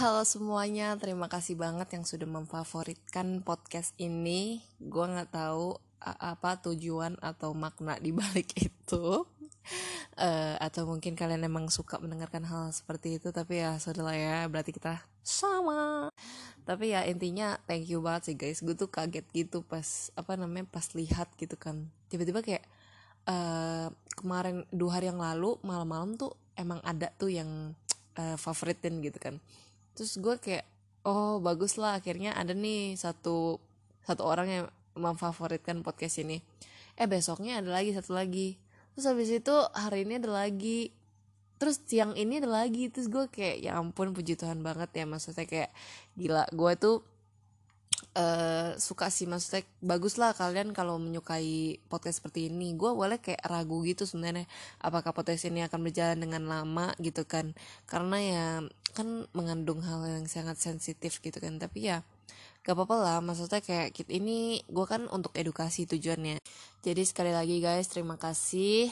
Halo semuanya, terima kasih banget yang sudah memfavoritkan podcast ini. Gue nggak tahu apa tujuan atau makna di balik itu. Uh, atau mungkin kalian emang suka mendengarkan hal seperti itu, tapi ya saudara ya, berarti kita sama. Tapi ya intinya thank you banget sih guys. Gue tuh kaget gitu pas apa namanya pas lihat gitu kan. Tiba-tiba kayak uh, kemarin dua hari yang lalu malam-malam tuh emang ada tuh yang uh, favoritin gitu kan terus gue kayak oh bagus lah akhirnya ada nih satu satu orang yang memfavoritkan podcast ini. Eh besoknya ada lagi satu lagi. Terus habis itu hari ini ada lagi. Terus siang ini ada lagi. Terus gue kayak ya ampun puji Tuhan banget ya. Maksudnya kayak gila gue tuh uh, suka sih. Maksudnya bagus lah kalian kalau menyukai podcast seperti ini. Gue boleh kayak ragu gitu sebenarnya apakah podcast ini akan berjalan dengan lama gitu kan. Karena ya kan mengandung hal yang sangat sensitif gitu kan. Tapi ya gak apa-apa lah. Maksudnya kayak ini gue kan untuk edukasi tujuannya. Jadi sekali lagi guys terima kasih.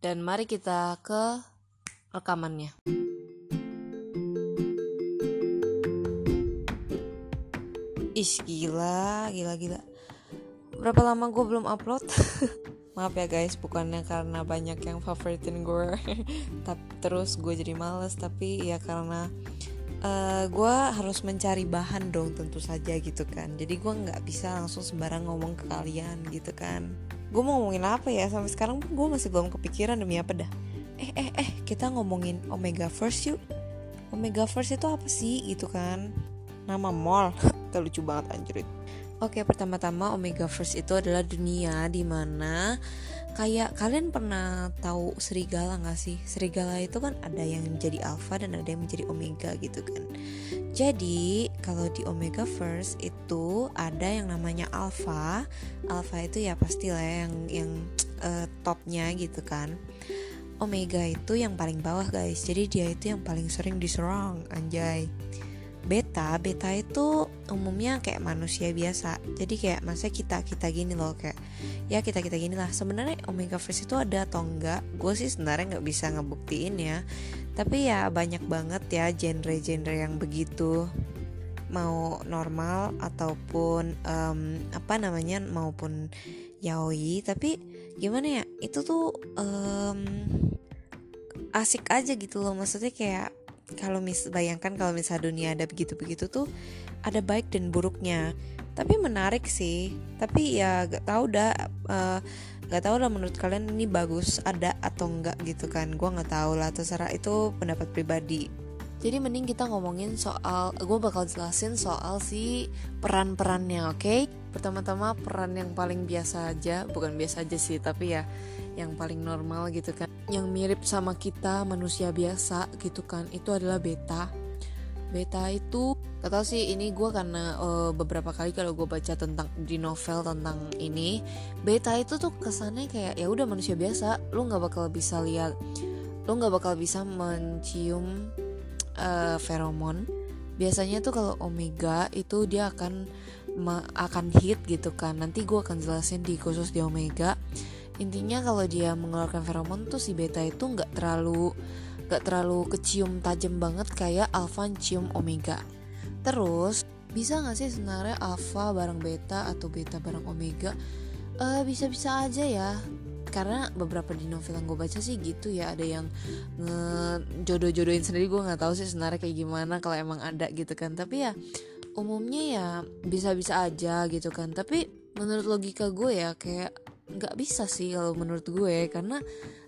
Dan mari kita ke rekamannya Ish gila gila gila. Berapa lama gue belum upload? Maaf ya guys bukannya karena banyak yang favoritin gue tapi terus gue jadi males tapi ya karena uh, eh, gue harus mencari bahan dong tentu saja gitu kan. Jadi gue nggak bisa langsung sembarang ngomong ke kalian gitu kan. Gue mau ngomongin apa ya? Sampai sekarang gue masih belum kepikiran demi apa dah. Eh eh eh kita ngomongin Omega First yuk. Omega First itu apa sih? Gitu kan. Nama mall gak lucu banget anjir Oke, pertama-tama Omega First itu adalah dunia di mana kayak kalian pernah tahu serigala nggak sih? Serigala itu kan ada yang menjadi alpha dan ada yang menjadi omega gitu kan. Jadi kalau di Omega First itu ada yang namanya alpha. Alpha itu ya pastilah yang yang uh, topnya gitu kan. Omega itu yang paling bawah guys. Jadi dia itu yang paling sering diserang anjay beta beta itu umumnya kayak manusia biasa. Jadi kayak masa kita kita gini loh kayak ya kita kita gini lah. Sebenarnya omega verse itu ada atau enggak? Gue sih sebenarnya nggak bisa ngebuktiin ya. Tapi ya banyak banget ya genre-genre yang begitu mau normal ataupun um, apa namanya maupun yaoi. Tapi gimana ya itu tuh um, asik aja gitu loh. Maksudnya kayak kalau mis bayangkan kalau misal dunia ada begitu-begitu tuh ada baik dan buruknya. Tapi menarik sih. Tapi ya gak tau dah uh, gak tau lah menurut kalian ini bagus ada atau enggak gitu kan. Gue nggak tahu lah terserah. Itu pendapat pribadi. Jadi mending kita ngomongin soal gue bakal jelasin soal si peran-perannya oke? Okay? pertama-tama peran yang paling biasa aja bukan biasa aja sih tapi ya yang paling normal gitu kan. Yang mirip sama kita manusia biasa gitu kan itu adalah beta. Beta itu gak tau sih ini gue karena uh, beberapa kali kalau gue baca tentang di novel tentang ini beta itu tuh kesannya kayak ya udah manusia biasa lu nggak bakal bisa lihat lu nggak bakal bisa mencium uh, feromon. Biasanya tuh kalau omega itu dia akan akan hit gitu kan. Nanti gue akan jelasin di khusus di omega. Intinya kalau dia mengeluarkan feromon tuh si beta itu nggak terlalu nggak terlalu kecium tajam banget kayak alpha cium omega terus bisa nggak sih sebenarnya alpha bareng beta atau beta bareng omega? Uh, bisa-bisa aja ya. Karena beberapa di novel yang gue baca sih gitu ya. Ada yang ngejodoh-jodohin sendiri. Gue nggak tahu sih sebenarnya kayak gimana kalau emang ada gitu kan. Tapi ya umumnya ya bisa-bisa aja gitu kan. Tapi menurut logika gue ya kayak nggak bisa sih kalau menurut gue karena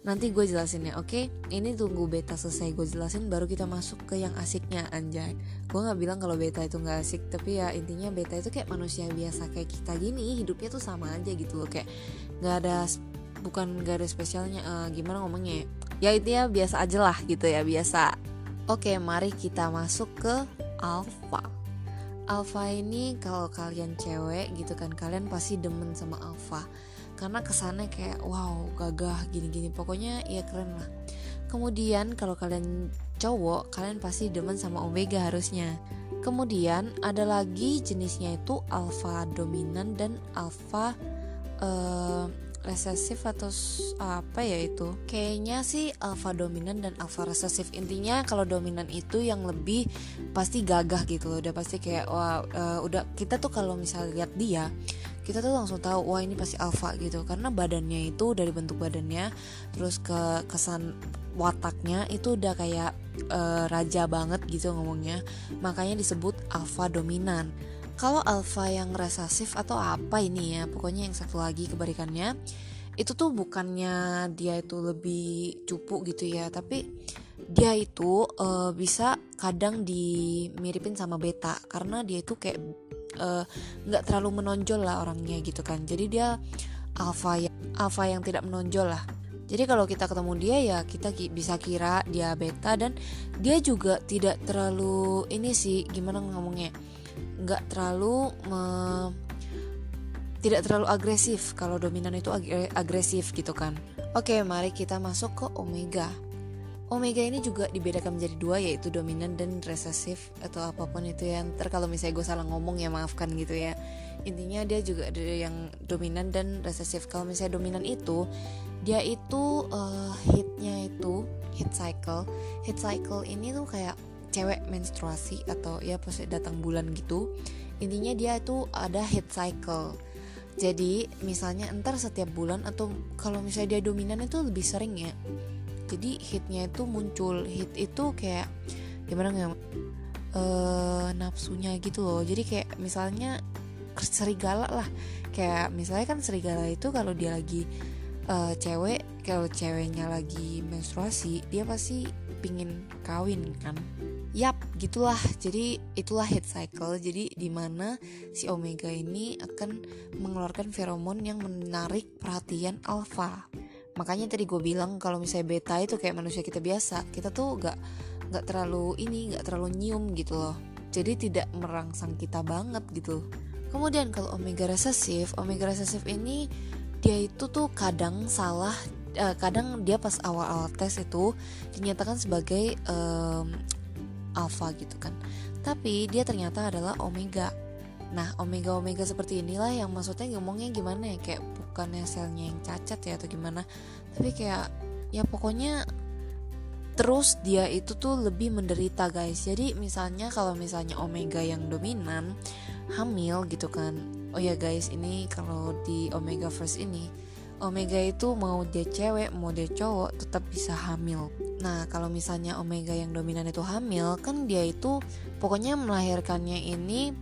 nanti gue jelasin ya oke okay? ini tunggu beta selesai gue jelasin baru kita masuk ke yang asiknya anjay. Gue nggak bilang kalau beta itu nggak asik tapi ya intinya beta itu kayak manusia biasa kayak kita gini hidupnya tuh sama aja gitu loh kayak nggak ada bukan nggak ada spesialnya uh, gimana ngomongnya ya, ya intinya biasa aja lah gitu ya biasa. Oke okay, mari kita masuk ke alpha. Alpha ini kalau kalian cewek gitu kan kalian pasti demen sama alpha karena kesannya kayak wow gagah gini-gini. Pokoknya ya keren lah. Kemudian kalau kalian cowok kalian pasti demen sama omega harusnya. Kemudian ada lagi jenisnya itu alpha dominan dan alpha uh, resesif atau apa ya itu? Kayaknya sih alpha dominan dan alpha resesif. Intinya kalau dominan itu yang lebih pasti gagah gitu loh. Udah pasti kayak wah uh, udah kita tuh kalau misalnya lihat dia kita tuh langsung tahu wah ini pasti alpha gitu. Karena badannya itu dari bentuk badannya terus ke kesan wataknya itu udah kayak uh, raja banget gitu ngomongnya. Makanya disebut alpha dominan. Kalau alpha yang resesif atau apa ini ya pokoknya yang satu lagi kebalikannya itu tuh bukannya dia itu lebih cupu gitu ya tapi dia itu uh, bisa kadang dimiripin sama beta. Karena dia itu kayak nggak uh, terlalu menonjol lah orangnya gitu kan. Jadi dia alpha yang alpha yang tidak menonjol lah. Jadi kalau kita ketemu dia ya kita bisa kira dia beta dan dia juga tidak terlalu ini sih gimana ngomongnya nggak terlalu me, tidak terlalu agresif. Kalau dominan itu ag agresif gitu kan. Oke mari kita masuk ke omega Omega ini juga dibedakan menjadi dua yaitu dominan dan resesif atau apa pun itu ya. Ntar kalau misalnya gue salah ngomong ya maafkan gitu ya. Intinya dia juga ada yang dominan dan resesif. Kalau misalnya dominan itu dia itu uh, hitnya itu hit cycle. Hit cycle ini tuh kayak cewek menstruasi atau ya pas datang bulan gitu. Intinya dia itu ada head cycle. Jadi misalnya entar setiap bulan atau kalau misalnya dia dominan itu lebih sering ya jadi hitnya itu muncul hit itu kayak gimana nggak uh, nafsunya gitu loh jadi kayak misalnya serigala lah kayak misalnya kan serigala itu kalau dia lagi uh, cewek kalau ceweknya lagi menstruasi dia pasti pingin kawin kan Yap, gitulah. Jadi itulah head cycle. Jadi di mana si omega ini akan mengeluarkan feromon yang menarik perhatian alpha. Makanya tadi gue bilang kalau misalnya beta itu kayak manusia kita biasa, kita tuh gak nggak terlalu ini, nggak terlalu nyium gitu loh. Jadi tidak merangsang kita banget gitu. Kemudian kalau omega resesif, omega resesif ini dia itu tuh kadang salah uh, kadang dia pas awal-awal tes itu dinyatakan sebagai um, alpha gitu kan tapi dia ternyata adalah omega nah omega omega seperti inilah yang maksudnya ngomongnya gimana ya kayak bukannya selnya yang cacat ya atau gimana tapi kayak ya pokoknya terus dia itu tuh lebih menderita guys. Jadi misalnya kalau misalnya omega yang dominan hamil gitu kan. Oh ya guys ini kalau di omega first ini omega itu mau dia cewek mau dia cowok tetap bisa hamil. Nah, kalau misalnya omega yang dominan itu hamil, kan dia itu pokoknya melahirkannya ini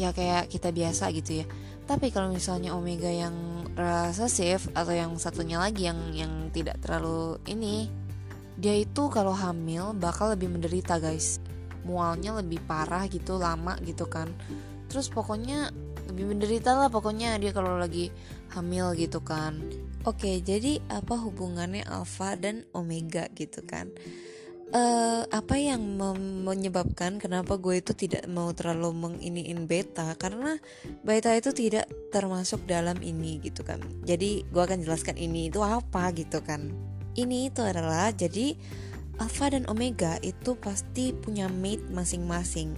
ya kayak kita biasa gitu ya. Tapi kalau misalnya omega yang resesif atau yang satunya lagi yang yang tidak terlalu ini, dia itu kalau hamil bakal lebih menderita, guys. Mualnya lebih parah gitu, lama gitu kan. Terus pokoknya lebih menderita lah pokoknya dia kalau lagi hamil gitu kan Oke, jadi apa hubungannya alfa dan omega gitu kan? Uh, apa yang menyebabkan kenapa gue itu tidak mau terlalu menginiin beta karena beta itu tidak termasuk dalam ini gitu kan. Jadi gue akan jelaskan ini itu apa gitu kan. Ini itu adalah jadi alfa dan omega itu pasti punya mate masing-masing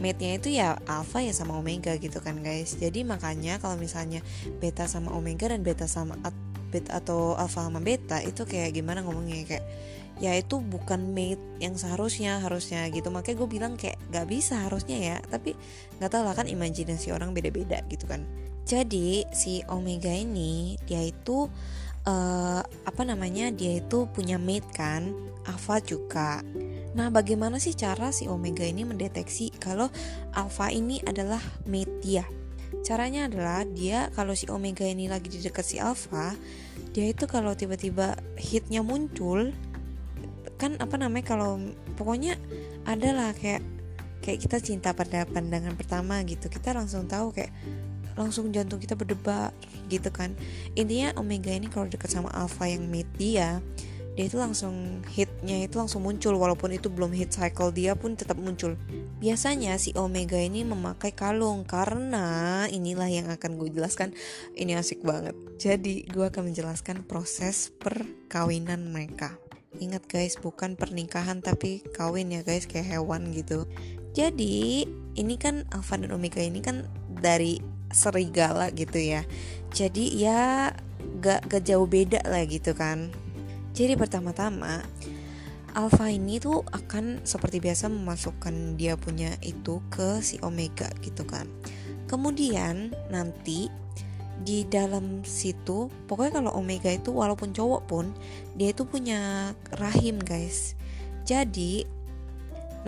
mate-nya itu ya alpha ya sama omega gitu kan guys jadi makanya kalau misalnya beta sama omega dan beta sama beta atau alpha sama beta itu kayak gimana ngomongnya kayak ya itu bukan mate yang seharusnya harusnya gitu. Makanya gue bilang kayak gak bisa harusnya ya. Tapi nggak tahu lah kan imajinasi orang beda-beda gitu kan. Jadi si omega ini dia itu uh, apa namanya dia itu punya mate kan alpha juga. Nah bagaimana sih cara si omega ini mendeteksi kalau alpha ini adalah mate dia? Caranya adalah dia kalau si omega ini lagi di dekat si alpha, dia itu kalau tiba-tiba hitnya muncul kan apa namanya kalau pokoknya adalah kayak kayak kita cinta pada pandangan pertama gitu. Kita langsung tahu kayak langsung jantung kita berdebar gitu kan. Intinya omega ini kalau dekat sama alpha yang mate dia dia itu langsung hitnya itu langsung muncul. Walaupun itu belum hit cycle dia pun tetap muncul. Biasanya si omega ini memakai kalung karena inilah yang akan gue jelaskan. Ini asik banget. Jadi gue akan menjelaskan proses perkawinan mereka ingat guys bukan pernikahan tapi kawin ya guys kayak hewan gitu. Jadi ini kan alpha dan omega ini kan dari serigala gitu ya. Jadi ya gak, gak jauh beda lah gitu kan. Jadi pertama-tama Alpha ini tuh akan seperti biasa memasukkan dia punya itu ke si Omega gitu kan. Kemudian nanti di dalam situ pokoknya kalau Omega itu walaupun cowok pun dia itu punya rahim guys. Jadi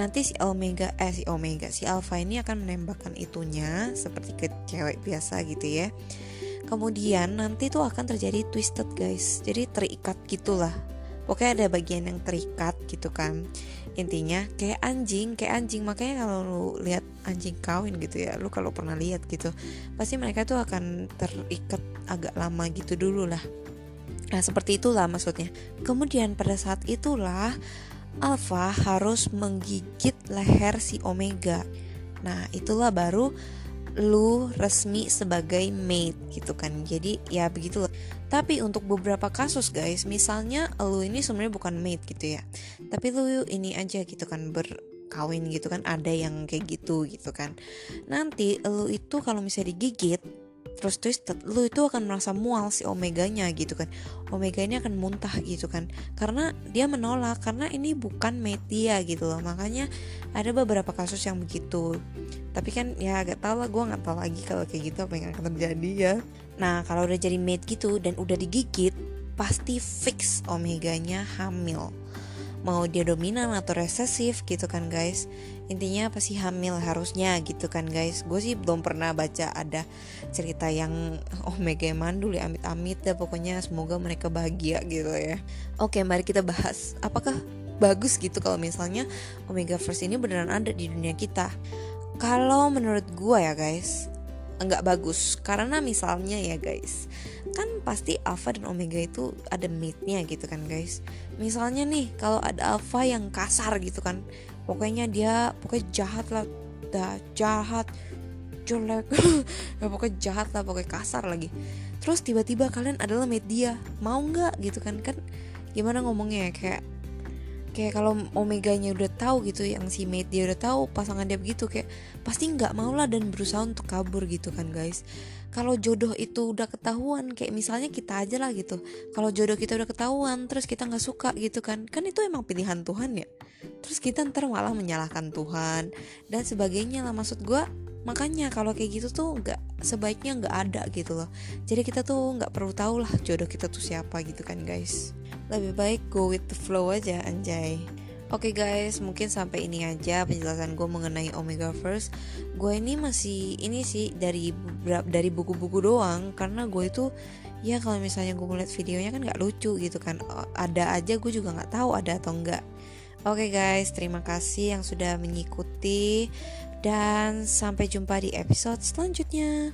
nanti si Omega eh si Omega si Alpha ini akan menembakkan itunya seperti ke cewek biasa gitu ya. Kemudian nanti tuh akan terjadi twisted guys. Jadi terikat gitulah pokoknya ada bagian yang terikat gitu kan. Intinya kayak anjing kayak anjing. Makanya kalau lu lihat anjing kawin gitu ya lu kalau pernah lihat gitu pasti mereka tuh akan terikat agak lama gitu dulu lah. Nah seperti itulah maksudnya. Kemudian pada saat itulah Alpha harus menggigit leher si Omega. Nah itulah baru lu resmi sebagai mate gitu kan. Jadi ya begitu tapi untuk beberapa kasus guys misalnya lu ini sebenarnya bukan mate gitu ya. Tapi lu ini aja gitu kan berkawin gitu kan ada yang kayak gitu gitu kan. Nanti lu itu kalau misalnya digigit terus twisted lu itu akan merasa mual si omeganya gitu kan. Omega ini akan muntah gitu kan. Karena dia menolak karena ini bukan mate dia gitu loh. Makanya ada beberapa kasus yang begitu. Tapi kan ya agak tau lah gue nggak tahu lagi kalau kayak gitu apa yang akan terjadi ya. Nah kalau udah jadi mate gitu dan udah digigit pasti fix omeganya hamil mau dia dominan atau resesif gitu kan guys. Intinya pasti hamil harusnya gitu kan guys. Gue sih belum pernah baca ada cerita yang omega mandul ya amit-amit ya pokoknya semoga mereka bahagia gitu ya. Oke mari kita bahas apakah bagus gitu kalau misalnya omega first ini beneran ada di dunia kita. Kalau menurut gue ya guys nggak bagus. Karena misalnya ya guys kan pasti alpha dan omega itu ada mate-nya gitu kan guys. Misalnya nih kalau ada alpha yang kasar gitu kan pokoknya dia pokoknya jahat lah dah jahat jelek. Ya pokoknya jahat lah pokoknya kasar lagi. Terus tiba-tiba kalian adalah mate dia. Mau nggak gitu kan? Kan gimana ngomongnya ya? Kayak kayak kalau omeganya udah tahu gitu yang si mate dia udah tahu pasangan dia begitu kayak pasti nggak mau lah dan berusaha untuk kabur gitu kan guys. Kalau jodoh itu udah ketahuan kayak misalnya kita aja lah gitu. Kalau jodoh kita udah ketahuan terus kita nggak suka gitu kan kan itu emang pilihan Tuhan ya. Terus kita ntar malah menyalahkan Tuhan dan sebagainya lah. Maksud gue makanya kalau kayak gitu tuh nggak sebaiknya nggak ada gitu loh jadi kita tuh nggak perlu tahu lah jodoh kita tuh siapa gitu kan guys lebih baik go with the flow aja anjay Oke okay guys, mungkin sampai ini aja penjelasan gue mengenai Omega First. Gue ini masih ini sih dari dari buku-buku doang karena gue itu ya kalau misalnya gue ngeliat videonya kan nggak lucu gitu kan. Ada aja gue juga nggak tahu ada atau enggak. Oke okay guys, terima kasih yang sudah mengikuti dan sampai jumpa di episode selanjutnya.